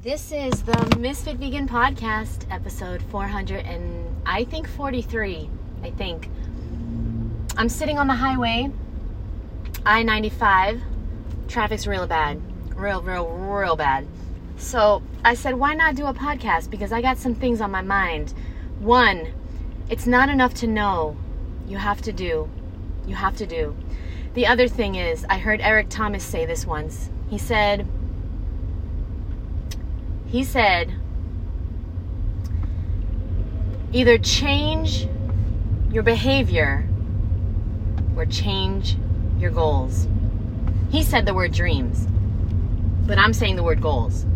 This is the Misfit Vegan Podcast, episode 400 and I think 43. I think. I'm sitting on the highway, I 95. Traffic's real bad. Real, real, real bad. So I said, why not do a podcast? Because I got some things on my mind. One, it's not enough to know, you have to do. You have to do. The other thing is, I heard Eric Thomas say this once. He said, he said, either change your behavior or change your goals. He said the word dreams, but I'm saying the word goals.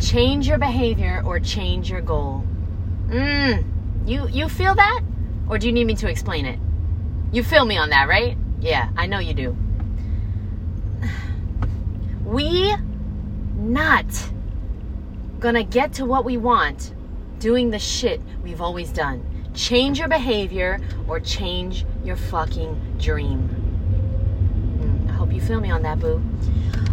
Change your behavior or change your goal. Mmm. You you feel that? Or do you need me to explain it? You feel me on that, right? Yeah, I know you do. We not gonna get to what we want doing the shit we've always done. Change your behavior or change your fucking dream. Mm, I hope you feel me on that, boo.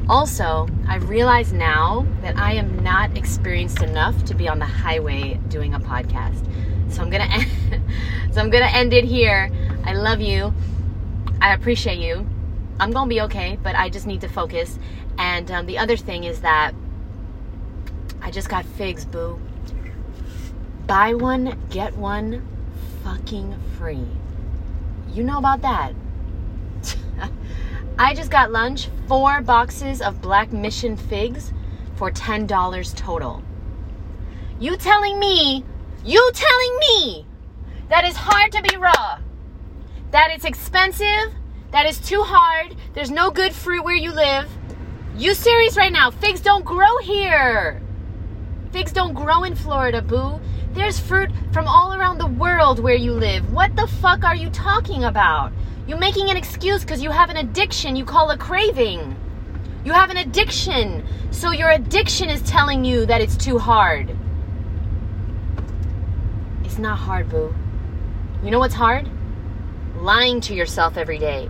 Also, I realize now that I am not experienced enough to be on the highway doing a podcast. So I'm gonna end, so I'm gonna end it here. I love you. I appreciate you. I'm gonna be okay, but I just need to focus. And um, the other thing is that I just got figs, boo. Buy one, get one fucking free. You know about that. I just got lunch, four boxes of Black Mission figs for $10 total. You telling me, you telling me that it's hard to be raw, that it's expensive, that it's too hard, there's no good fruit where you live. You serious right now? Figs don't grow here. Figs don't grow in Florida, boo. There's fruit from all around the world where you live. What the fuck are you talking about? You're making an excuse because you have an addiction you call a craving. You have an addiction. So your addiction is telling you that it's too hard. It's not hard, boo. You know what's hard? Lying to yourself every day.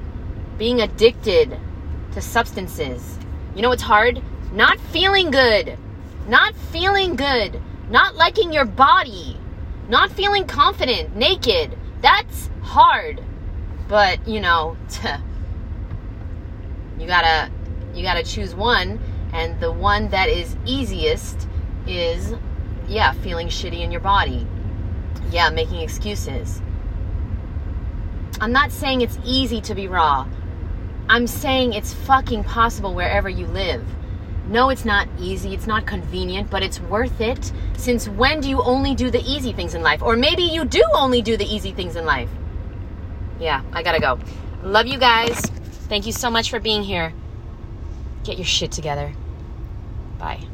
Being addicted to substances. You know what's hard? Not feeling good not feeling good, not liking your body, not feeling confident, naked. That's hard. But, you know, you gotta you gotta choose one. And the one that is easiest is yeah feeling shitty in your body. Yeah making excuses. I'm not saying it's easy to be raw. I'm saying it's fucking possible wherever you live no, it's not easy, it's not convenient, but it's worth it. Since when do you only do the easy things in life? Or maybe you do only do the easy things in life. Yeah, I gotta go. Love you guys. Thank you so much for being here. Get your shit together. Bye.